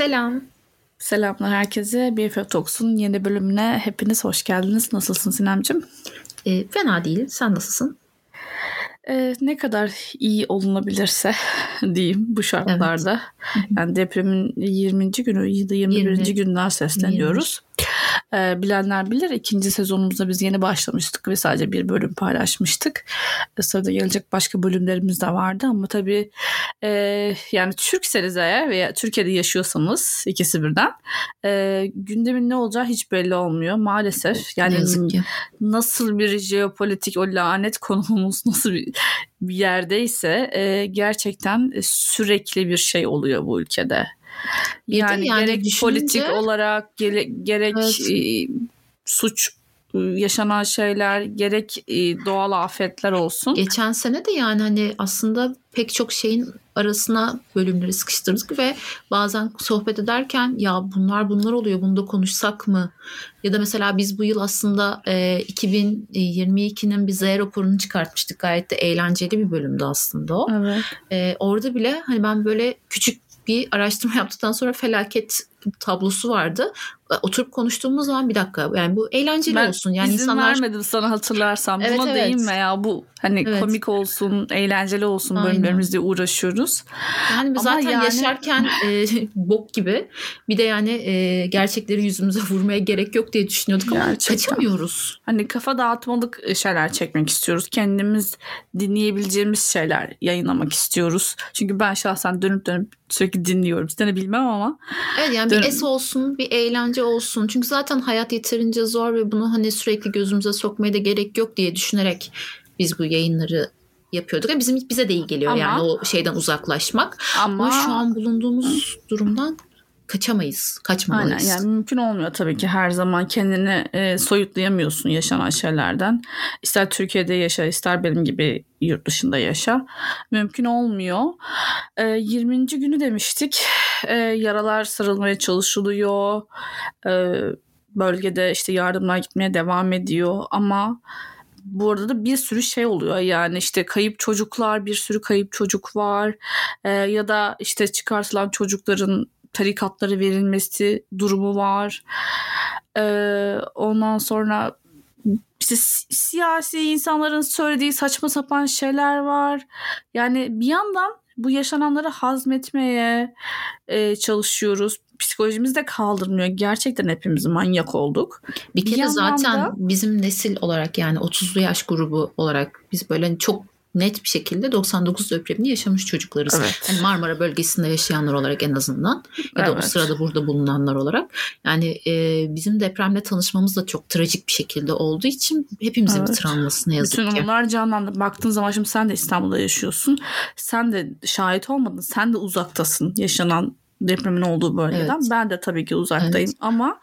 Selam. Selamlar herkese. BFF Talks'un yeni bölümüne hepiniz hoş geldiniz. Nasılsın Sinemcim? E, fena değil. Sen nasılsın? e, ne kadar iyi olunabilirse diyeyim bu şartlarda. Evet. Yani depremin 20. günü ya da 21. 20. günden sesleniyoruz. 20. E, bilenler bilir ikinci sezonumuzda biz yeni başlamıştık ve sadece bir bölüm paylaşmıştık. E, sırada gelecek başka bölümlerimiz de vardı ama tabii e, yani Türkseniz eğer veya Türkiye'de yaşıyorsanız ikisi birden e, gündemin ne olacağı hiç belli olmuyor maalesef. Yani nasıl bir jeopolitik o lanet konumumuz nasıl bir, bir yerdeyse e, gerçekten sürekli bir şey oluyor bu ülkede. Yani, yani gerek düşününce, politik olarak gere, gerek evet. e, suç e, yaşanan şeyler gerek e, doğal afetler olsun. Geçen sene de yani hani aslında pek çok şeyin arasına bölümleri sıkıştırdık ve bazen sohbet ederken ya bunlar bunlar oluyor bunu da konuşsak mı? Ya da mesela biz bu yıl aslında e, 2022'nin bir Z raporunu çıkartmıştık. Gayet de eğlenceli bir bölümdü aslında o. Evet. E, orada bile hani ben böyle küçük bir araştırma yaptıktan sonra felaket tablosu vardı. Oturup konuştuğumuz zaman bir dakika yani bu eğlenceli ben olsun. Yani izin insanlar... vermedim sana hatırlarsam. Evet, Buna evet. değinme ya bu hani evet. komik olsun, eğlenceli olsun Aynen. uğraşıyoruz. Yani biz zaten yani... yaşarken e, bok gibi bir de yani e, gerçekleri yüzümüze vurmaya gerek yok diye düşünüyorduk ama Gerçekten. kaçamıyoruz. Hani kafa dağıtmalık şeyler çekmek istiyoruz. Kendimiz dinleyebileceğimiz şeyler yayınlamak istiyoruz. Çünkü ben şahsen dönüp dönüp sürekli dinliyorum. Seni bilmem ama. Evet yani bir es olsun, bir eğlence olsun. Çünkü zaten hayat yeterince zor ve bunu hani sürekli gözümüze sokmaya da gerek yok diye düşünerek biz bu yayınları yapıyorduk. Bizim bize de iyi geliyor ama, yani o şeyden uzaklaşmak. Ama, ama şu an bulunduğumuz durumdan kaçamayız, kaçmamalıyız. Aynen yani mümkün olmuyor tabii ki her zaman kendini e, soyutlayamıyorsun yaşanan şeylerden. İster Türkiye'de yaşa, ister benim gibi yurt dışında yaşa. Mümkün olmuyor. E, 20. günü demiştik. E, yaralar sarılmaya çalışılıyor. E, bölgede işte yardımlar gitmeye devam ediyor ama bu arada da bir sürü şey oluyor yani işte kayıp çocuklar bir sürü kayıp çocuk var ee, ya da işte çıkartılan çocukların tarikatları verilmesi durumu var. Ee, ondan sonra işte siyasi insanların söylediği saçma sapan şeyler var. Yani bir yandan bu yaşananları hazmetmeye e, çalışıyoruz. Psikolojimiz de kaldırmıyor. Gerçekten hepimiz manyak olduk. Bir kere bir zaten da... bizim nesil olarak yani 30'lu yaş grubu olarak biz böyle çok net bir şekilde 99 depremini yaşamış çocuklarız. Evet. Yani Marmara bölgesinde yaşayanlar olarak en azından ya da evet. o sırada burada bulunanlar olarak. Yani e, bizim depremle tanışmamız da çok trajik bir şekilde olduğu için hepimizin evet. bir travması ne yazık Bütün ki. Bütün onlar canlandı. Baktığın zaman şimdi sen de İstanbul'da yaşıyorsun. Sen de şahit olmadın. Sen de uzaktasın yaşanan depremin olduğu bölgeden. Evet. Ben de tabii ki uzaktayım evet. ama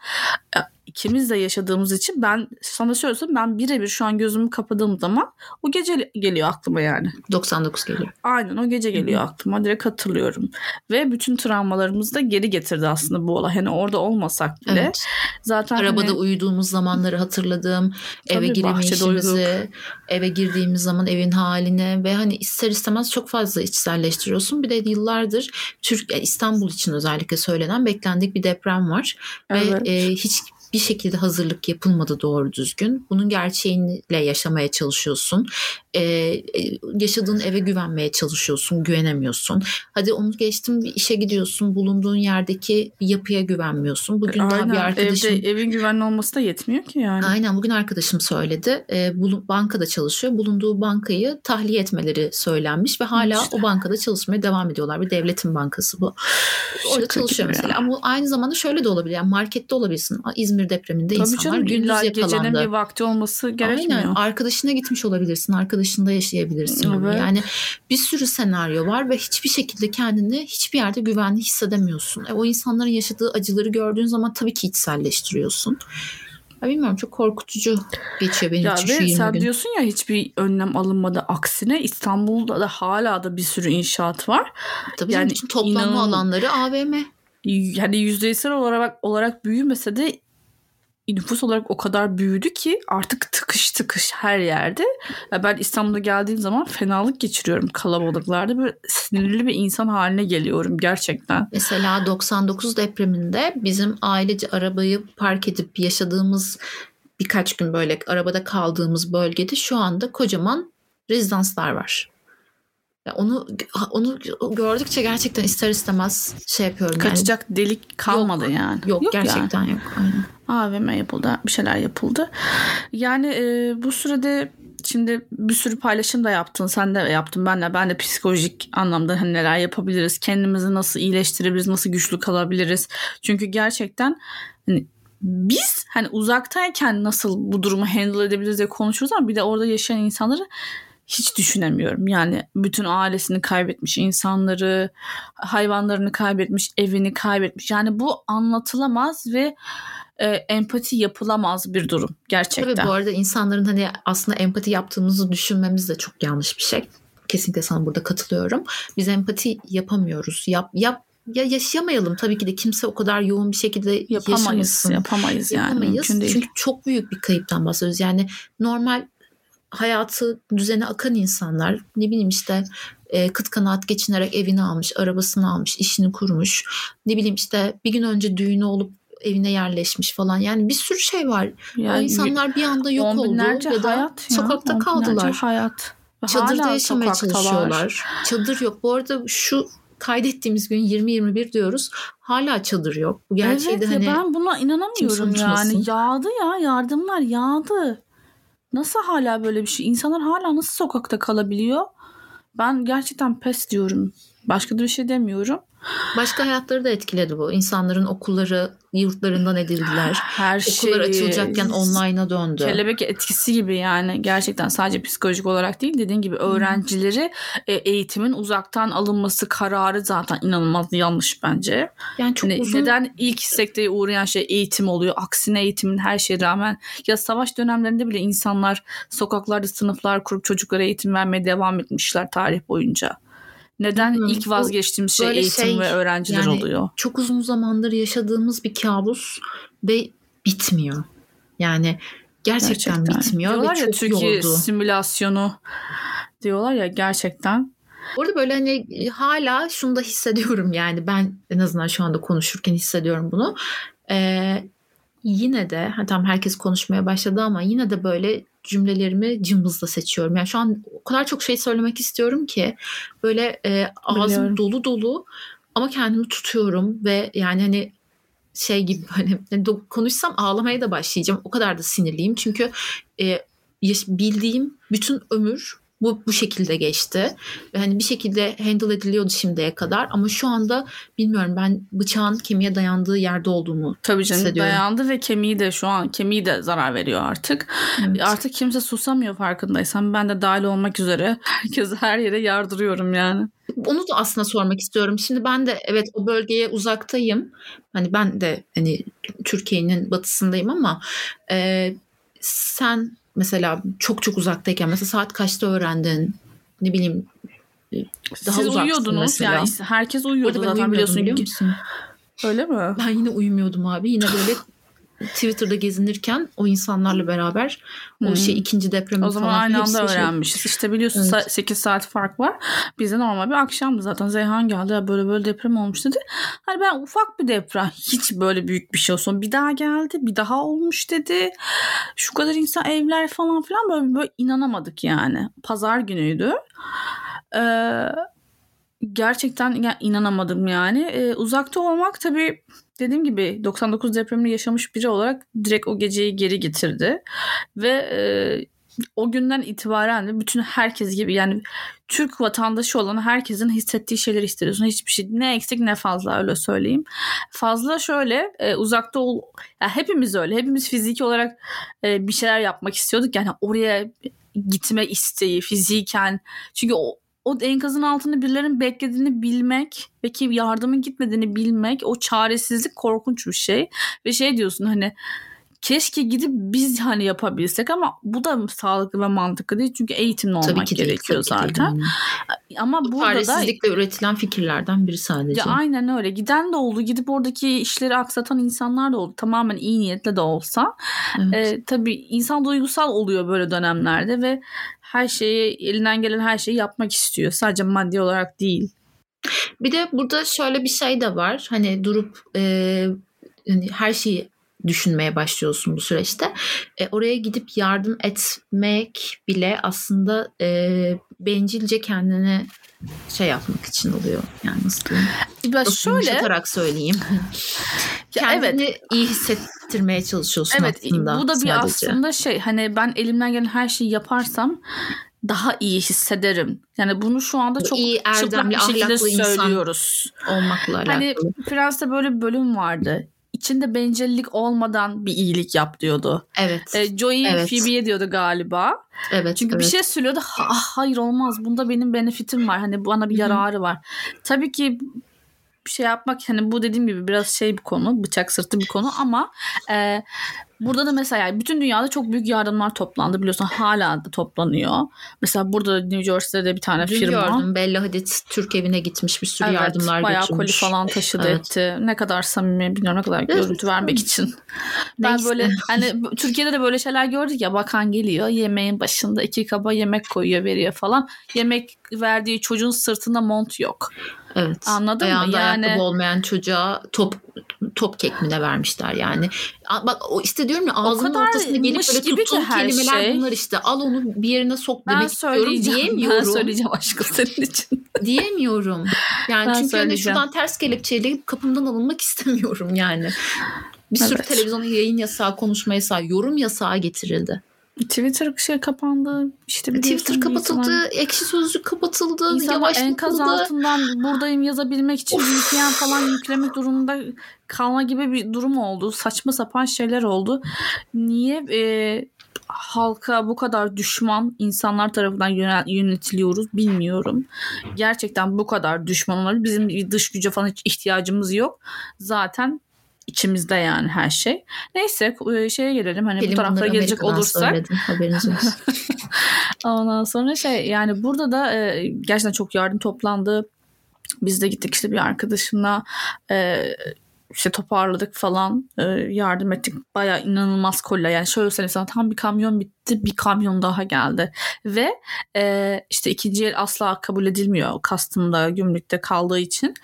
ikimiz de yaşadığımız için ben sana söylesem ben birebir şu an gözümü kapadığım zaman o gece geliyor aklıma yani. 99 geliyor. Aynen o gece geliyor aklıma direkt hatırlıyorum. Ve bütün travmalarımızı da geri getirdi aslında bu olay. Hani orada olmasak bile. Evet. Zaten Arabada hani... uyuduğumuz zamanları hatırladım. Tabii, eve giremeyişimizi, eve girdiğimiz zaman evin haline ve hani ister istemez çok fazla içselleştiriyorsun. Bir de yıllardır Türk İstanbul için özellikle söylenen beklendik bir deprem var. Evet. Ve e, hiç bir şekilde hazırlık yapılmadı doğru düzgün. Bunun gerçeğiyle yaşamaya çalışıyorsun. Ee, e, yaşadığın eve güvenmeye çalışıyorsun, güvenemiyorsun. Hadi onu geçtim bir işe gidiyorsun, bulunduğun yerdeki bir yapıya güvenmiyorsun. Bugün Aynen. daha bir arkadaşım... Evde, evin güvenli olması da yetmiyor ki yani. Aynen bugün arkadaşım söyledi. E, bulu, bankada çalışıyor. Bulunduğu bankayı tahliye etmeleri söylenmiş ve hala işte. o bankada çalışmaya devam ediyorlar. Bir devletin bankası bu. Orada çalışıyor mesela. Ya. Ama aynı zamanda şöyle de olabilir. Yani markette olabilirsin. İzmir İzmir depreminde Tabii insanlar canım, gündüz yakalandı. gecenin bir vakti olması gerekmiyor. Aynen. Arkadaşına gitmiş olabilirsin. Arkadaşında yaşayabilirsin. Evet. Yani bir sürü senaryo var ve hiçbir şekilde kendini hiçbir yerde güvenli hissedemiyorsun. E, o insanların yaşadığı acıları gördüğün zaman tabii ki içselleştiriyorsun. Ya bilmiyorum çok korkutucu geçiyor benim ya için şu 20 sen gün. diyorsun ya hiçbir önlem alınmadı. Aksine İstanbul'da da hala da bir sürü inşaat var. Tabii yani bütün toplanma inan... alanları AVM. Yani yüzeysel olarak olarak büyümese de nüfus olarak o kadar büyüdü ki artık tıkış tıkış her yerde. Ben İstanbul'a geldiğim zaman fenalık geçiriyorum kalabalıklarda. Böyle sinirli bir insan haline geliyorum gerçekten. Mesela 99 depreminde bizim ailece arabayı park edip yaşadığımız birkaç gün böyle arabada kaldığımız bölgede şu anda kocaman rezidanslar var. Onu onu gördükçe gerçekten ister istemez şey yapıyorum. Kaçacak yani. delik kalmadı yok, yani. Yok, yok gerçekten yani. yok. Aynen. AVM yapıldı, bir şeyler yapıldı. Yani e, bu sürede şimdi bir sürü paylaşım da yaptın. Sen de yaptın, ben de. Ben de psikolojik anlamda hani neler yapabiliriz, kendimizi nasıl iyileştirebiliriz, nasıl güçlü kalabiliriz. Çünkü gerçekten hani biz hani uzaktayken nasıl bu durumu handle edebiliriz diye konuşuruz ama bir de orada yaşayan insanları hiç düşünemiyorum. Yani bütün ailesini kaybetmiş insanları, hayvanlarını kaybetmiş, evini kaybetmiş. Yani bu anlatılamaz ve e, empati yapılamaz bir durum gerçekten. Tabii bu arada insanların hani aslında empati yaptığımızı düşünmemiz de çok yanlış bir şey. Kesinlikle sana burada katılıyorum. Biz empati yapamıyoruz. Yap, yap ya yaşayamayalım tabii ki de kimse o kadar yoğun bir şekilde yapamayız, yaşamasın. Yapamayız yani. Yapamayız. Çünkü çok büyük bir kayıptan bahsediyoruz. Yani normal hayatı düzene akan insanlar ne bileyim işte e, kıt kanaat geçinerek evini almış, arabasını almış, işini kurmuş. Ne bileyim işte bir gün önce düğünü olup evine yerleşmiş falan. Yani bir sürü şey var. Yani, o insanlar bir anda yok oldu ya da hayat ya, sokakta kaldılar. hayat. Çadırda Hala yaşamaya çalışıyorlar. Çadır yok. Bu arada şu kaydettiğimiz gün 20-21 diyoruz. Hala çadır yok. Bu gerçeği evet, hani ben buna inanamıyorum yani. Yağdı ya yardımlar yağdı. Nasıl hala böyle bir şey? İnsanlar hala nasıl sokakta kalabiliyor? Ben gerçekten pes diyorum. Başka da bir şey demiyorum. Başka hayatları da etkiledi bu. İnsanların okulları yurtlarından edildiler. Her şey Okullar açılacakken online'a döndü. Kelebek etkisi gibi yani gerçekten sadece psikolojik olarak değil dediğin gibi öğrencileri e, eğitimin uzaktan alınması kararı zaten inanılmaz yanlış bence. Yani çok hani uzun... Neden ilk sekteye uğrayan şey eğitim oluyor? Aksine eğitimin her şeye rağmen ya savaş dönemlerinde bile insanlar sokaklarda sınıflar kurup çocuklara eğitim vermeye devam etmişler tarih boyunca. Neden Bilmiyorum. ilk vazgeçtiğimiz şey eğitim şey, ve öğrenciler yani oluyor? Çok uzun zamandır yaşadığımız bir kabus ve bitmiyor. Yani gerçekten, gerçekten. bitmiyor diyorlar ve ya, çok Türkiye yordu. simülasyonu diyorlar ya gerçekten. Orada böyle hani hala şunu da hissediyorum yani ben en azından şu anda konuşurken hissediyorum bunu. Ee, yine de tam herkes konuşmaya başladı ama yine de böyle cümlelerimi cımbızla seçiyorum. Yani şu an o kadar çok şey söylemek istiyorum ki böyle e, ağzım Biliyorum. dolu dolu ama kendimi tutuyorum ve yani hani şey gibi hani, hani konuşsam ağlamaya da başlayacağım. O kadar da sinirliyim çünkü e, bildiğim bütün ömür bu bu şekilde geçti. Hani bir şekilde handle ediliyordu şimdiye kadar ama şu anda bilmiyorum ben bıçağın kemiğe dayandığı yerde olduğumu Tabii canım hissediyorum. dayandı ve kemiği de şu an kemiği de zarar veriyor artık. Evet. Artık kimse susamıyor farkındaysan. Ben de dahil olmak üzere herkese her yere yardırıyorum yani. Onu da aslında sormak istiyorum. Şimdi ben de evet o bölgeye uzaktayım. Hani ben de hani Türkiye'nin batısındayım ama e, sen mesela çok çok uzaktayken mesela saat kaçta öğrendin? Ne bileyim daha Siz uyuyordunuz mesela. yani herkes uyuyordu zaten biliyorsun. Biliyor musun? Öyle mi? Ben yine uyumuyordum abi. Yine böyle Twitter'da gezinirken o insanlarla beraber o şey hmm. ikinci depremi O zaman falan aynı anda şey öğrenmişiz. Şey. İşte biliyorsun evet. 8 saat fark var. Bize normal bir akşamdı zaten. Zeyhan geldi ya böyle böyle deprem olmuş dedi. Hani ben ufak bir deprem hiç böyle büyük bir şey olsun. Bir daha geldi bir daha olmuş dedi. Şu kadar insan evler falan filan böyle, böyle inanamadık yani. Pazar günüydü. Ee, gerçekten inanamadım yani. Ee, uzakta olmak tabii dediğim gibi 99 depremini yaşamış biri olarak direkt o geceyi geri getirdi. Ve e, o günden itibaren de bütün herkes gibi yani Türk vatandaşı olan herkesin hissettiği şeyleri hissediyorsun. Hiçbir şey ne eksik ne fazla öyle söyleyeyim. Fazla şöyle e, uzakta ol yani hepimiz öyle. Hepimiz fiziki olarak e, bir şeyler yapmak istiyorduk. Yani oraya gitme isteği fiziken. Çünkü o o enkazın altında birilerinin beklediğini bilmek ve ki yardımın gitmediğini bilmek o çaresizlik korkunç bir şey ve şey diyorsun hani keşke gidip biz hani yapabilsek ama bu da sağlıklı ve mantıklı değil çünkü eğitimli olmak tabii ki gerekiyor değil, zaten. Değil. Ama bu burada da üretilen fikirlerden biri sadece. Ya aynen öyle. Giden de oldu. Gidip oradaki işleri aksatan insanlar da oldu. Tamamen iyi niyetle de olsa. Evet. E, tabii insan duygusal oluyor böyle dönemlerde ve her şeyi elinden gelen her şeyi yapmak istiyor. Sadece maddi olarak değil. Bir de burada şöyle bir şey de var. Hani durup e, hani her şeyi düşünmeye başlıyorsun bu süreçte. E, oraya gidip yardım etmek bile aslında e, bencilce kendini şey yapmak için oluyor. Yani nasıl? Ben şöyle söyleyeyim. Kendini evet. iyi hissettirmeye çalışıyorsun evet, aslında. Bu da bir sadece. aslında şey hani ben elimden gelen her şeyi yaparsam daha iyi hissederim. Yani bunu şu anda çok iyi, erdemli, bir şekilde söylüyoruz. olmakla alakalı. Hani Prens'te böyle bir bölüm vardı içinde bencillik olmadan bir iyilik yap diyordu. Evet. E, Joey evet. Phoebe'ye diyordu galiba. Evet. Çünkü evet. bir şey söylüyordu. Ah, hayır olmaz. Bunda benim benefitim var. Hani bana bir yararı var. Tabii ki bir şey yapmak hani bu dediğim gibi biraz şey bir konu bıçak sırtı bir konu ama e, Burada da mesela bütün dünyada çok büyük yardımlar toplandı biliyorsun hala da toplanıyor. Mesela burada New Jersey'de de bir tane Dün firma. gördüm Bella Hadid Türk evine gitmiş bir sürü evet, yardımlar bayağı götürmüş. koli falan taşıdı evet. etti. Ne kadar samimi bilmiyorum ne kadar görüntü vermek için. ben Neyse. böyle hani Türkiye'de de böyle şeyler gördük ya bakan geliyor yemeğin başında iki kaba yemek koyuyor veriyor falan. Yemek verdiği çocuğun sırtında mont yok. Evet. Anladın Ayağında mı? Yani ayakkabı olmayan çocuğa top top kek mi ne vermişler yani. Bak o işte diyorum ya ağzının ortasında gelip böyle tuttuğum kelimeler şey. bunlar işte. Al onu bir yerine sok ben demek istiyorum diyemiyorum. Ben söyleyeceğim aşkım senin için. diyemiyorum. Yani ben çünkü hani şuradan ters kelepçeyle kapımdan alınmak istemiyorum yani. Bir sürü evet. televizyon yayın yasağı, konuşma yasağı, yorum yasağı getirildi. Twitter şey kapandı. İşte Twitter kapatıldı, insanlar, ekşi sözlük kapatıldı, insanlar yavaşlatıldı. enkaz altından buradayım yazabilmek için VPN falan yüklemek durumunda kalma gibi bir durum oldu. Saçma sapan şeyler oldu. Niye e, halka bu kadar düşman insanlar tarafından yönetiliyoruz bilmiyorum. Gerçekten bu kadar düşman olabilir. Bizim dış güce falan hiç ihtiyacımız yok. Zaten içimizde yani her şey. Neyse e, şeye gelelim hani Benim bu taraflara gelecek olursak. Söyledim, haberiniz olsun. Ondan sonra şey yani burada da e, gerçekten çok yardım toplandı. Biz de gittik işte bir arkadaşımla e, işte toparladık falan e, yardım ettik. Baya inanılmaz kolla yani şöyle söyleyeyim sana tam bir kamyon bitti bir kamyon daha geldi. Ve e, işte ikinci el asla kabul edilmiyor kastımda gümrükte kaldığı için.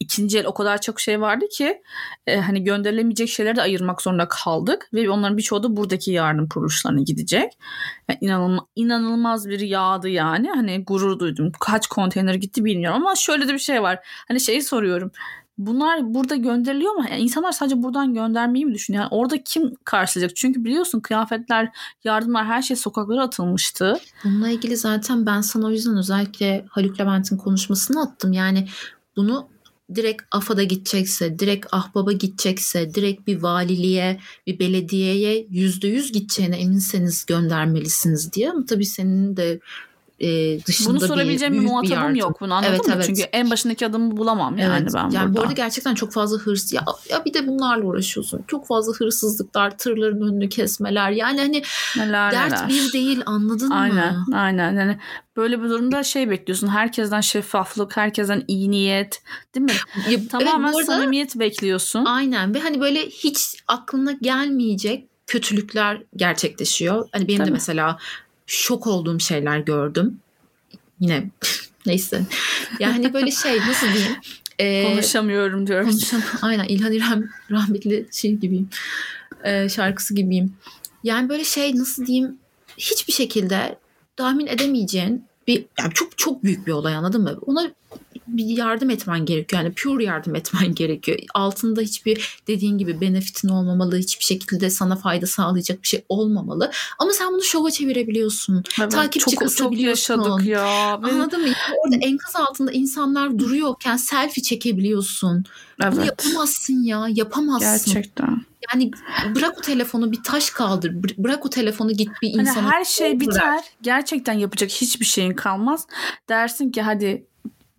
ikinci el o kadar çok şey vardı ki e, hani gönderilemeyecek şeyleri de ayırmak zorunda kaldık. Ve onların birçoğu da buradaki yardım kuruluşlarına gidecek. Yani inanılmaz, inanılmaz bir yağdı yani. Hani gurur duydum. Kaç konteyner gitti bilmiyorum ama şöyle de bir şey var. Hani şeyi soruyorum bunlar burada gönderiliyor mu? Yani insanlar sadece buradan göndermeyi mi düşünüyor? Yani orada kim karşılayacak? Çünkü biliyorsun kıyafetler, yardımlar her şey sokaklara atılmıştı. Bununla ilgili zaten ben sana o yüzden özellikle Haluk Levent'in konuşmasını attım. Yani bunu direkt AFAD'a gidecekse, direkt Ahbab'a gidecekse, direkt bir valiliğe, bir belediyeye yüzde yüz gideceğine eminseniz göndermelisiniz diye. Ama tabii senin de e, dışında Bunu sorabileceğim bir, bir muhatabım bir yok bunu anladın evet, mı? Evet. Çünkü en başındaki adımı bulamam yani evet. ben yani burada. Bu arada gerçekten çok fazla hırs ya, ya bir de bunlarla uğraşıyorsun. Çok fazla hırsızlıklar, tırların önünü kesmeler yani hani neler, dert neler. bir değil anladın aynen, mı? Aynen aynen yani böyle bir durumda şey bekliyorsun. Herkesten şeffaflık, herkesten iyi niyet değil mi? Ya, Tamamen evet, samimiyet bekliyorsun. Aynen ve hani böyle hiç aklına gelmeyecek kötülükler gerçekleşiyor. Hani benim Tabii. de mesela şok olduğum şeyler gördüm. Yine neyse. Yani böyle şey nasıl diyeyim? Ee, Konuşamıyorum diyorum. Konuşam Aynen İlhan İrem rahmetli şey gibiyim. Ee, şarkısı gibiyim. Yani böyle şey nasıl diyeyim? Hiçbir şekilde tahmin edemeyeceğin bir yani çok çok büyük bir olay anladın mı? Ona bir yardım etmen gerekiyor. Yani pure yardım etmen gerekiyor. Altında hiçbir dediğin gibi benefitin olmamalı. Hiçbir şekilde sana fayda sağlayacak bir şey olmamalı. Ama sen bunu şova çevirebiliyorsun. Evet, Takipçi çok. Çok yaşadık ya. Anladın mı? orada enkaz altında insanlar duruyorken selfie çekebiliyorsun. Evet. Bunu yapamazsın ya. Yapamazsın. Gerçekten. Yani bırak o telefonu bir taş kaldır. Bırak o telefonu git bir insana. Hani her şey biter. Gerçekten yapacak hiçbir şeyin kalmaz. Dersin ki hadi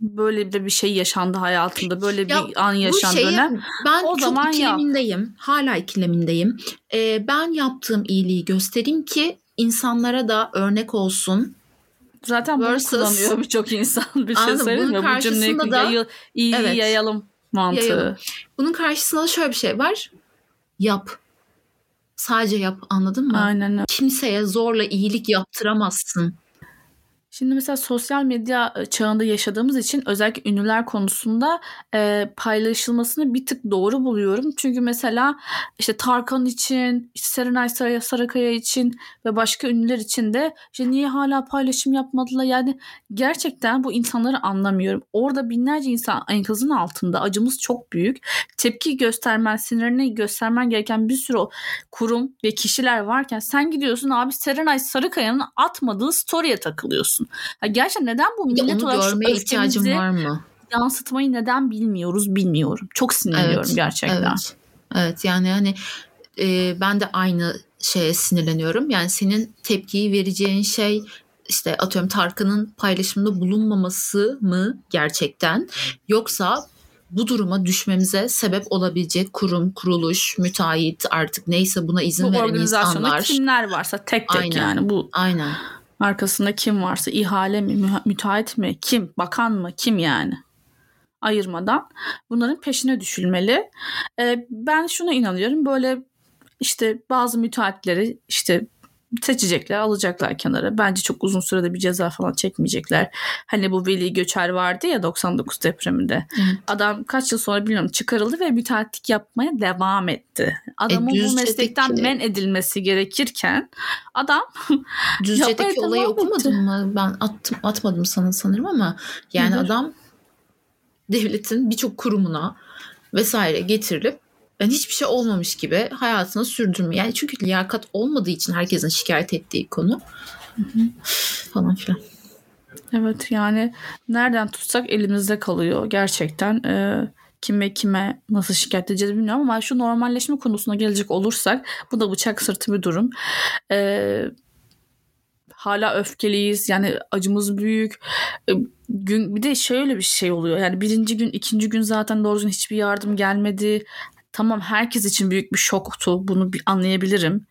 böyle de bir şey yaşandı hayatında. Böyle ya, bir an yaşandı şeye, dönem. Ben o çok zaman ikilemindeyim. Yap. Hala ikilemindeyim. Ee, ben yaptığım iyiliği göstereyim ki insanlara da örnek olsun. Zaten bunu Versus, kullanıyor birçok insan. Bir şey söyleyeyim mi? Bu cümleyi da, yayıl, iyiliği evet, yayalım mantığı. Yayalım. Bunun karşısında da şöyle bir şey var. Yap. Sadece yap anladın mı? Aynen öyle. Kimseye zorla iyilik yaptıramazsın. Şimdi mesela sosyal medya çağında yaşadığımız için özellikle ünlüler konusunda e, paylaşılmasını bir tık doğru buluyorum. Çünkü mesela işte Tarkan için, işte Serenay Sarıkaya için ve başka ünlüler için de işte niye hala paylaşım yapmadılar? Yani gerçekten bu insanları anlamıyorum. Orada binlerce insan enkazın altında acımız çok büyük. Tepki göstermen, sinirini göstermen gereken bir sürü kurum ve kişiler varken sen gidiyorsun abi Serenay Sarıkaya'nın atmadığı story'e takılıyorsun. Ha, gerçekten neden bu millet olarak şu öfkemizi var mı? yansıtmayı neden bilmiyoruz bilmiyorum. Çok sinirleniyorum evet, gerçekten. Evet. evet yani hani e, ben de aynı şeye sinirleniyorum. Yani senin tepkiyi vereceğin şey işte atıyorum Tarkan'ın paylaşımında bulunmaması mı gerçekten yoksa bu duruma düşmemize sebep olabilecek kurum, kuruluş, müteahhit artık neyse buna izin bu veren insanlar. kimler varsa tek tek aynen, yani bu. Aynen. Arkasında kim varsa ihale mi, müteahhit mi, kim, bakan mı, kim yani ayırmadan bunların peşine düşülmeli. Ee, ben şuna inanıyorum böyle işte bazı müteahhitleri işte seçecekler, alacaklar kenara. Bence çok uzun sürede bir ceza falan çekmeyecekler. Hani bu Veli Göçer vardı ya 99 depreminde. Evet. Adam kaç yıl sonra bilmiyorum çıkarıldı ve müteahhitlik yapmaya devam etti. Adamın e, bu meslekten men edilmesi gerekirken adam Düzce'deki olayı okumadın mı? Ben attım atmadım sana sanırım ama yani Nedir? adam devletin birçok kurumuna vesaire getirilip yani hiçbir şey olmamış gibi hayatını sürdürmüyor. Yani çünkü liyakat olmadığı için herkesin şikayet ettiği konu. falan filan. Evet yani nereden tutsak elimizde kalıyor gerçekten. Ee, kime kime nasıl şikayet edeceğiz bilmiyorum ama şu normalleşme konusuna gelecek olursak bu da bıçak sırtı bir durum. Ee, hala öfkeliyiz yani acımız büyük ee, gün bir de şöyle bir şey oluyor yani birinci gün ikinci gün zaten doğru hiçbir yardım gelmedi tamam herkes için büyük bir şoktu bunu bir anlayabilirim.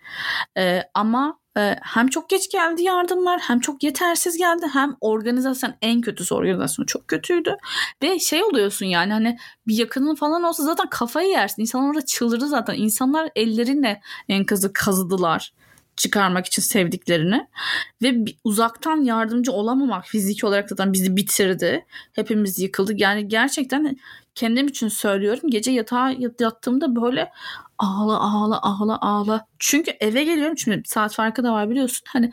Ee, ama e, hem çok geç geldi yardımlar hem çok yetersiz geldi hem organizasyon en kötüsü organizasyon çok kötüydü. Ve şey oluyorsun yani hani bir yakının falan olsa zaten kafayı yersin. İnsanlar orada çıldırdı zaten. İnsanlar ellerinle enkazı kazıdılar çıkarmak için sevdiklerini. Ve uzaktan yardımcı olamamak fiziki olarak zaten bizi bitirdi. Hepimiz yıkıldık. Yani gerçekten kendim için söylüyorum. Gece yatağa yattığımda böyle ağla ağla ağla ağla. Çünkü eve geliyorum. Şimdi saat farkı da var biliyorsun. Hani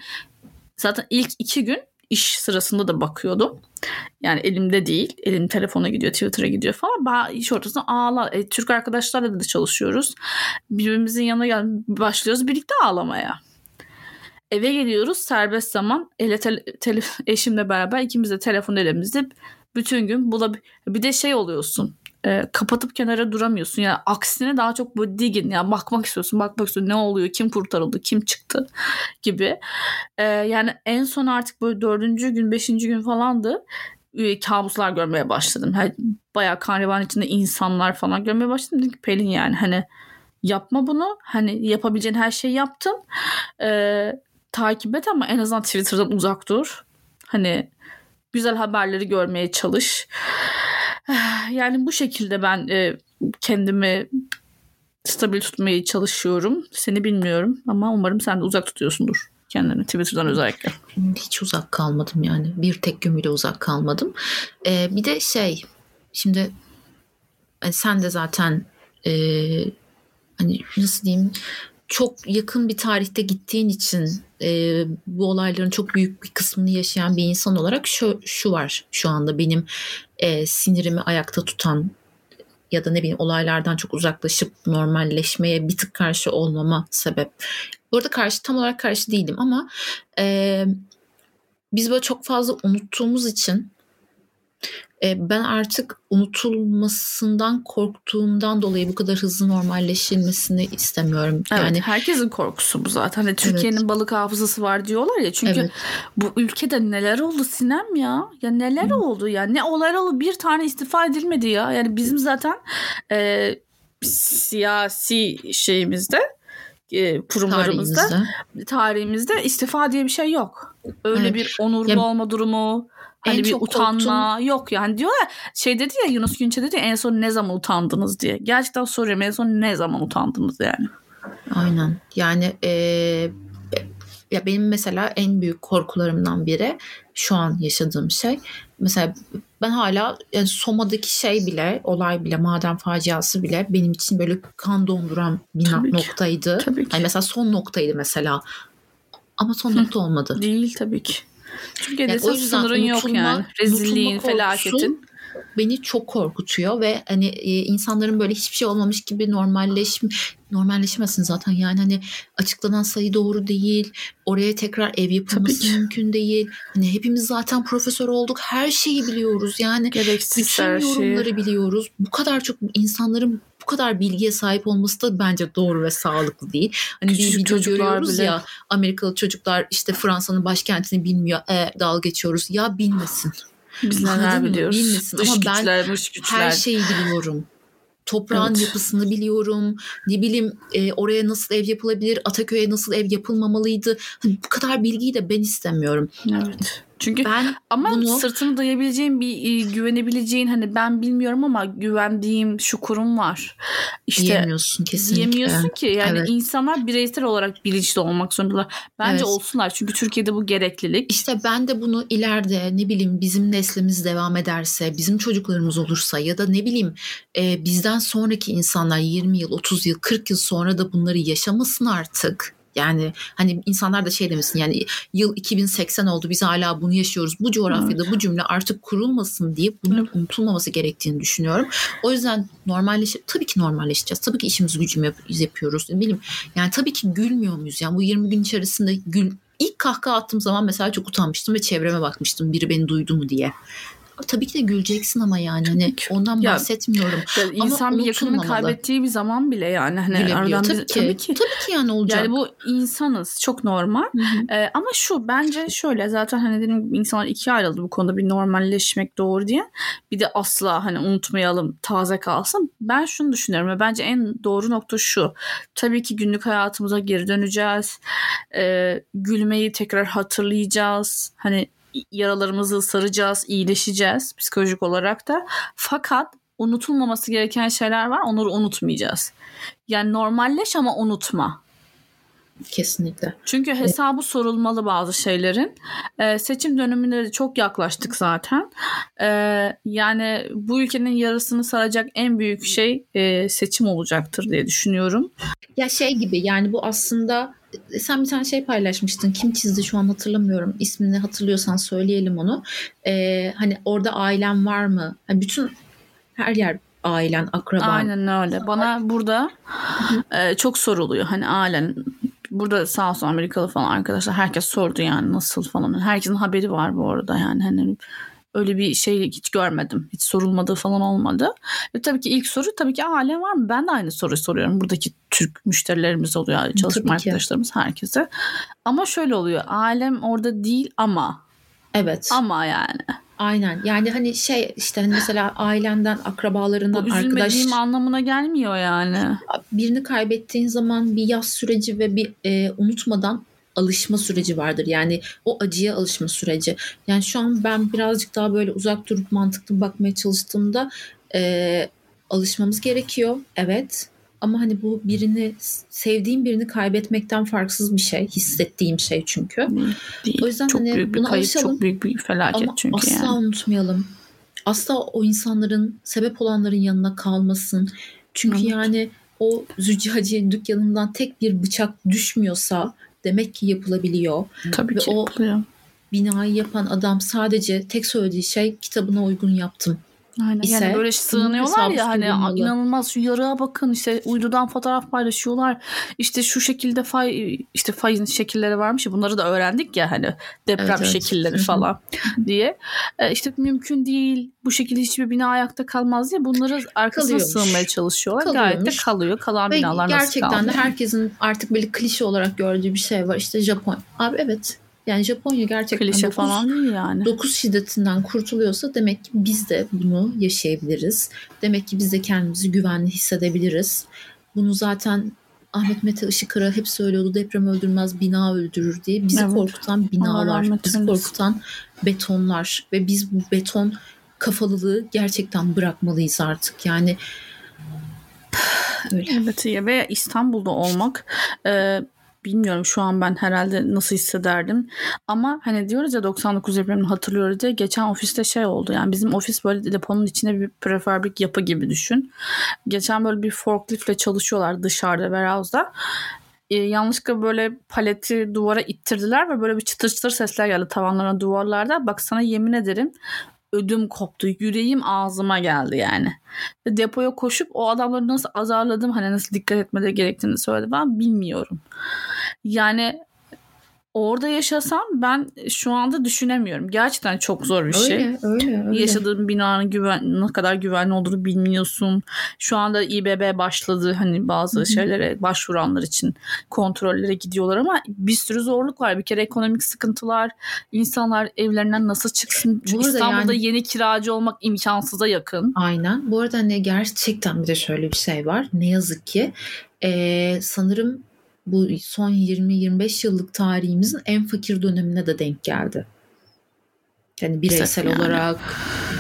zaten ilk iki gün iş sırasında da bakıyordum. Yani elimde değil. Elim telefona gidiyor, Twitter'a gidiyor falan. Ba iş ortasında ağla. E, Türk arkadaşlarla da çalışıyoruz. Birbirimizin yanına gel başlıyoruz birlikte ağlamaya. Eve geliyoruz serbest zaman. Ele te- te- eşimle beraber ikimiz de telefon elimizde bütün gün bulab bir de şey oluyorsun e, kapatıp kenara duramıyorsun. Yani aksine daha çok böyle digin yani bakmak istiyorsun bakmak istiyorsun ne oluyor kim kurtarıldı kim çıktı gibi. E, yani en son artık böyle dördüncü gün beşinci gün falandı e, kabuslar görmeye başladım. Yani bayağı karnevan içinde insanlar falan görmeye başladım. Dedim ki Pelin yani hani yapma bunu. Hani yapabileceğin her şeyi yaptın. E, takip et ama en azından Twitter'dan uzak dur. Hani güzel haberleri görmeye çalış. Yani bu şekilde ben e, kendimi stabil tutmaya çalışıyorum. Seni bilmiyorum ama umarım sen de uzak tutuyorsundur kendini Twitter'dan özellikle. Hiç uzak kalmadım yani. Bir tek gün bile uzak kalmadım. Ee, bir de şey şimdi yani sen de zaten e, hani nasıl diyeyim çok yakın bir tarihte gittiğin için e, bu olayların çok büyük bir kısmını yaşayan bir insan olarak şu, şu var şu anda benim e, sinirimi ayakta tutan ya da ne bileyim olaylardan çok uzaklaşıp normalleşmeye bir tık karşı olmama sebep. Burada karşı tam olarak karşı değilim ama e, biz böyle çok fazla unuttuğumuz için ben artık unutulmasından korktuğumdan dolayı bu kadar hızlı normalleşilmesini istemiyorum. Evet, yani herkesin korkusu bu zaten. Hani Türkiye'nin evet. balık hafızası var diyorlar ya. Çünkü evet. bu ülkede neler oldu Sinem ya? Ya neler Hı. oldu ya? Ne olaylar oldu? Bir tane istifa edilmedi ya. Yani bizim zaten e, siyasi şeyimizde e, kurumlarımızda tarihimizde. tarihimizde istifa diye bir şey yok. Öyle evet. bir onurlu ya, olma durumu hani bir utanma korktum. yok yani diyor ya şey dedi ya Yunus Günçe dedi ya en son ne zaman utandınız diye. Gerçekten soruyorum en son ne zaman utandınız yani. Aynen yani e, ya benim mesela en büyük korkularımdan biri şu an yaşadığım şey mesela ben hala yani Soma'daki şey bile olay bile maden faciası bile benim için böyle kan donduran bir tabii noktaydı. Ki, tabii ki. Yani mesela son noktaydı mesela. Ama son nokta olmadı. Değil tabii ki. Türkiye'de yani o yüzden sınırın unutulma, yok yani. Rezilliğin, felaketin. beni çok korkutuyor ve hani e, insanların böyle hiçbir şey olmamış gibi normalleşme normalleşmesin zaten. Yani hani açıklanan sayı doğru değil oraya tekrar ev yapılması mümkün değil. Hani hepimiz zaten profesör olduk her şeyi biliyoruz. Yani Gereksiz bütün her yorumları şeyi. biliyoruz. Bu kadar çok insanların kadar bilgiye sahip olması da bence doğru ve sağlıklı değil. Hani Küçük bir video görüyoruz bile. ya Amerikalı çocuklar işte Fransa'nın başkentini bilmiyor e, dalga geçiyoruz ya bilmesin. Biz neler biliyoruz. Bilmesin. Dış Ama güçler, ben dış güçler. her şeyi biliyorum. Toprağın evet. yapısını biliyorum. Ne bileyim e, oraya nasıl ev yapılabilir, Ataköy'e nasıl ev yapılmamalıydı. Hani bu kadar bilgiyi de ben istemiyorum. Evet. Çünkü ben ama bunu, sırtını dayabileceğin bir e, güvenebileceğin hani ben bilmiyorum ama güvendiğim şu kurum var. İşte diyemiyorsun kesinlikle. Diyemiyorsun ki yani evet. insanlar bireysel olarak bilinçli olmak zorundalar. Bence evet. olsunlar çünkü Türkiye'de bu gereklilik. İşte ben de bunu ileride ne bileyim bizim neslimiz devam ederse, bizim çocuklarımız olursa ya da ne bileyim e, bizden sonraki insanlar 20 yıl, 30 yıl, 40 yıl sonra da bunları yaşamasın artık yani hani insanlar da şey demesin yani yıl 2080 oldu biz hala bunu yaşıyoruz. Bu coğrafyada evet. bu cümle artık kurulmasın diye bunun evet. unutulmaması gerektiğini düşünüyorum. O yüzden normalleş tabii ki normalleşeceğiz. Tabii ki işimizi gücümüz yapıyoruz. Ne bileyim yani tabii ki gülmüyor muyuz? Yani bu 20 gün içerisinde gül ilk kahkaha attığım zaman mesela çok utanmıştım ve çevreme bakmıştım biri beni duydu mu diye tabii ki de güleceksin ama yani hani ondan ya, bahsetmiyorum. Ya insan ama bir yakınını kaybettiği bir zaman bile yani hani aradan tabii, bir, ki, tabii ki. Tabii ki yani olacak. Yani bu insanız çok normal. Ee, ama şu bence şöyle zaten hani dedim insanlar ikiye ayrıldı bu konuda bir normalleşmek doğru diye. Bir de asla hani unutmayalım taze kalsın. Ben şunu düşünüyorum ve bence en doğru nokta şu. Tabii ki günlük hayatımıza geri döneceğiz. Ee, gülmeyi tekrar hatırlayacağız. Hani yaralarımızı saracağız, iyileşeceğiz psikolojik olarak da. Fakat unutulmaması gereken şeyler var. Onları unutmayacağız. Yani normalleş ama unutma. Kesinlikle. Çünkü hesabı sorulmalı bazı şeylerin. Ee, seçim döneminde de çok yaklaştık zaten. Ee, yani bu ülkenin yarısını saracak en büyük şey e, seçim olacaktır diye düşünüyorum. Ya şey gibi yani bu aslında sen bir tane şey paylaşmıştın. Kim çizdi şu an hatırlamıyorum. İsmini hatırlıyorsan söyleyelim onu. Ee, hani orada ailen var mı? Yani bütün her yer ailen, akraban. Aynen öyle. Bana burada e, çok soruluyor. Hani ailen burada sağ olsun Amerikalı falan arkadaşlar herkes sordu yani nasıl falan. Herkesin haberi var bu arada yani hani öyle bir şey hiç görmedim. Hiç sorulmadığı falan olmadı. Ve tabii ki ilk soru tabii ki aile var mı? Ben de aynı soruyu soruyorum. Buradaki Türk müşterilerimiz oluyor. Çalışma arkadaşlarımız herkese. Ama şöyle oluyor. Ailem orada değil ama. Evet. Ama yani. Aynen. Yani hani şey işte hani mesela ailenden, akrabalarından, Bu arkadaş... anlamına gelmiyor yani. Birini kaybettiğin zaman bir yaz süreci ve bir e, unutmadan alışma süreci vardır. Yani o acıya alışma süreci. Yani şu an ben birazcık daha böyle uzak durup mantıklı bakmaya çalıştığımda e, alışmamız gerekiyor. Evet. Ama hani bu birini sevdiğim birini kaybetmekten farksız bir şey. Hissettiğim şey çünkü. Değil. O yüzden çok hani büyük buna kayıp, alışalım. Çok büyük bir felaket ama çünkü asla yani. unutmayalım. Asla o insanların sebep olanların yanına kalmasın. Çünkü evet. yani o züccaciye dükkanından tek bir bıçak düşmüyorsa demek ki yapılabiliyor. Tabii Ve ki o binayı yapan adam sadece tek söylediği şey kitabına uygun yaptım. Aynen. ise yani böyle sığınıyorlar ya hani bulunmalı. inanılmaz şu yarığa bakın işte uydudan fotoğraf paylaşıyorlar. İşte şu şekilde fay işte fayın şekilleri varmış ya bunları da öğrendik ya hani deprem evet, şekilleri evet. falan diye. E, işte mümkün değil bu şekilde hiçbir bina ayakta kalmaz diye bunları arkasına sığınmaya çalışıyorlar. Kalıyormuş. Gayet de kalıyor. Kalan Ve binalar nasıl Gerçekten de herkesin artık böyle klişe olarak gördüğü bir şey var. İşte Japon. Abi evet yani Japonya gerçekten Klişe 9, falan değil yani. 9 şiddetinden kurtuluyorsa demek ki biz de bunu yaşayabiliriz. Demek ki biz de kendimizi güvenli hissedebiliriz. Bunu zaten Ahmet Mete Işıkara hep söylüyordu deprem öldürmez bina öldürür diye. Bizi evet. korkutan binalar, bizi korkutan betonlar ve biz bu beton kafalılığı gerçekten bırakmalıyız artık. Yani öyle. Evet ve İstanbul'da olmak e, bilmiyorum şu an ben herhalde nasıl hissederdim. Ama hani diyoruz ya 99 depremini hatırlıyoruz diye geçen ofiste şey oldu. Yani bizim ofis böyle deponun içinde bir prefabrik yapı gibi düşün. Geçen böyle bir forkliftle çalışıyorlar dışarıda warehouse'da. Ee, yanlışlıkla böyle paleti duvara ittirdiler ve böyle bir çıtır çıtır sesler geldi tavanlarına duvarlarda. Bak sana yemin ederim ödüm koptu. Yüreğim ağzıma geldi yani. Ve depoya koşup o adamları nasıl azarladım hani nasıl dikkat etmede gerektiğini söyledi ben bilmiyorum. Yani orada yaşasam ben şu anda düşünemiyorum. Gerçekten çok zor bir şey. Öyle, öyle, öyle. Yaşadığın binanın güven, ne kadar güvenli olduğunu bilmiyorsun. Şu anda İBB başladı hani bazı Hı-hı. şeylere başvuranlar için kontrollere gidiyorlar ama bir sürü zorluk var. Bir kere ekonomik sıkıntılar, insanlar evlerinden nasıl çıksın? Çünkü İstanbul'da yani... yeni kiracı olmak imkansıza yakın. Aynen. Bu arada ne gerçekten bir de şöyle bir şey var. Ne yazık ki ee, sanırım bu son 20-25 yıllık tarihimizin en fakir dönemine de denk geldi. Yani bireysel yani. olarak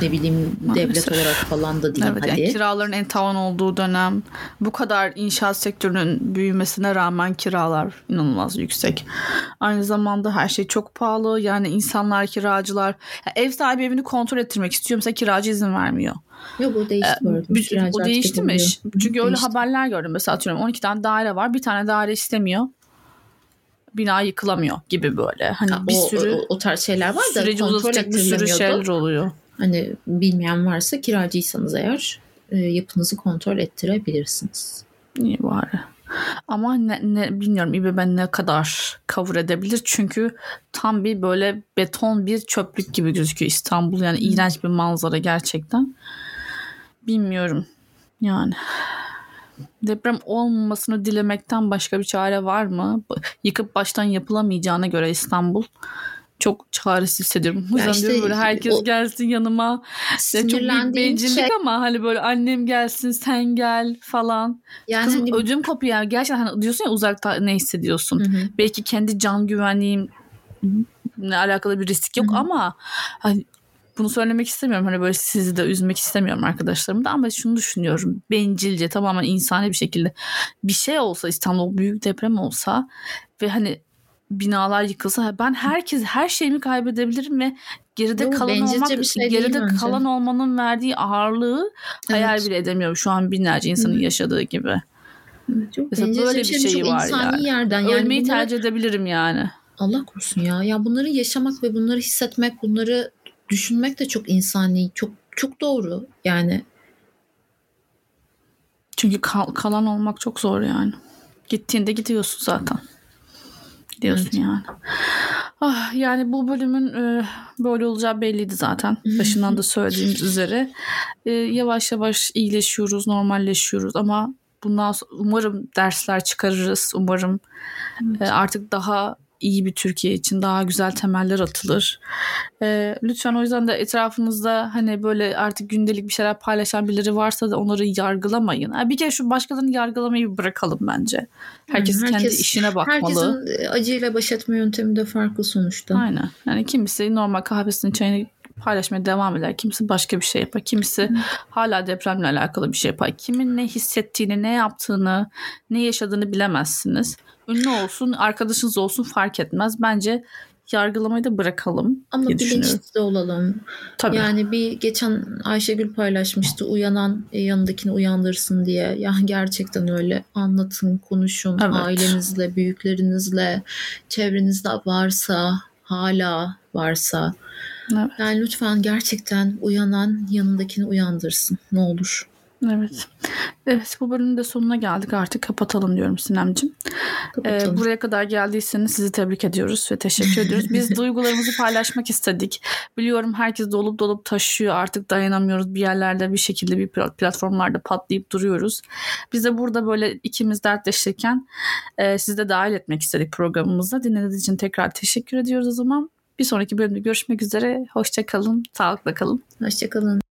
ne bileyim Maalesef. devlet olarak falan da değil. Evet, hadi. Yani kiraların en tavan olduğu dönem bu kadar inşaat sektörünün büyümesine rağmen kiralar inanılmaz yüksek. Aynı zamanda her şey çok pahalı. Yani insanlar kiracılar yani ev sahibi evini kontrol ettirmek istiyor. Mesela kiracı izin vermiyor. Yok bu değişti bu arada. Ee, bu değişti mi? Çünkü değişti. öyle haberler gördüm. Mesela atıyorum 12 tane daire var. Bir tane daire istemiyor bina yıkılamıyor gibi böyle. Hani ha, bir o, sürü o, o tarz şeyler var da süreci uzatacak bir sürü şeyler oluyor. Hani bilmeyen varsa kiracıysanız eğer e, yapınızı kontrol ettirebilirsiniz. İyi bari. Ama ne, ne bilmiyorum İBB ne kadar cover edebilir çünkü tam bir böyle beton bir çöplük gibi gözüküyor İstanbul yani iğrenç bir manzara gerçekten. Bilmiyorum yani deprem olmamasını dilemekten başka bir çare var mı? Yıkıp baştan yapılamayacağına göre İstanbul çok çaresiz hissediyorum. O yüzden işte, diyorum böyle herkes o, gelsin yanıma. Ya çok büyük bencillik şey... ama hani böyle annem gelsin sen gel falan. Yani Kızım hani... ödüm kopuyor. Gerçekten hani diyorsun ya uzakta ne hissediyorsun. Hı hı. Belki kendi can güvenliğim alakalı bir risk yok Hı-hı. ama hani bunu söylemek istemiyorum. Hani böyle sizi de üzmek istemiyorum arkadaşlarımı da ama şunu düşünüyorum. Bencilce tamamen insani bir şekilde bir şey olsa İstanbul büyük deprem olsa ve hani binalar yıkılsa ben herkes her şeyimi kaybedebilirim ve geride Yok, kalan olmak bir şey geride kalan olmanın verdiği ağırlığı evet. hayal bile edemiyorum şu an binlerce insanın Hı. yaşadığı gibi. Çok Mesela böyle bir şey, şey var yani. Yerden. yani Ölmeyi bunları, tercih edebilirim yani. Allah korusun ya. Ya bunları yaşamak ve bunları hissetmek, bunları düşünmek de çok insani, çok çok doğru yani. Çünkü kal, kalan olmak çok zor yani. Gittiğinde gidiyorsun zaten. Gidiyorsun evet. yani. Ah, yani bu bölümün e, böyle olacağı belliydi zaten. Başından da söylediğimiz üzere. E, yavaş yavaş iyileşiyoruz, normalleşiyoruz ama bundan sonra umarım dersler çıkarırız. Umarım evet. e, artık daha iyi bir Türkiye için daha güzel temeller atılır. E, lütfen o yüzden de etrafınızda hani böyle artık gündelik bir şeyler paylaşan birileri varsa da onları yargılamayın. Yani bir kere şu başkalarını yargılamayı bırakalım bence. Herkes, herkes kendi işine bakmalı. Herkesin acıyla baş etme yöntemi de farklı sonuçta. Aynen. Yani kimisi normal kahvesini çayını paylaşmaya devam eder. Kimisi başka bir şey yapar. Kimisi hala depremle alakalı bir şey yapar. Kimin ne hissettiğini, ne yaptığını, ne yaşadığını bilemezsiniz ünlü olsun, arkadaşınız olsun fark etmez. Bence yargılamayı da bırakalım Ama bilinçli olalım. Tabii. Yani bir geçen Ayşegül paylaşmıştı uyanan e, yanındakini uyandırsın diye. Ya gerçekten öyle anlatın, konuşun evet. ailenizle, büyüklerinizle, çevrenizde varsa, hala varsa Evet. Yani lütfen gerçekten uyanan yanındakini uyandırsın. Ne olur. Evet. Evet bu bölümün de sonuna geldik artık kapatalım diyorum Sinemcim. Ee, buraya kadar geldiyseniz sizi tebrik ediyoruz ve teşekkür ediyoruz. Biz duygularımızı paylaşmak istedik. Biliyorum herkes dolup dolup taşıyor artık dayanamıyoruz bir yerlerde bir şekilde bir platformlarda patlayıp duruyoruz. Biz de burada böyle ikimiz dertleşirken e, sizi de dahil etmek istedik programımıza. Dinlediğiniz için tekrar teşekkür ediyoruz o zaman. Bir sonraki bölümde görüşmek üzere. Hoşçakalın, sağlıkla kalın. Hoşçakalın.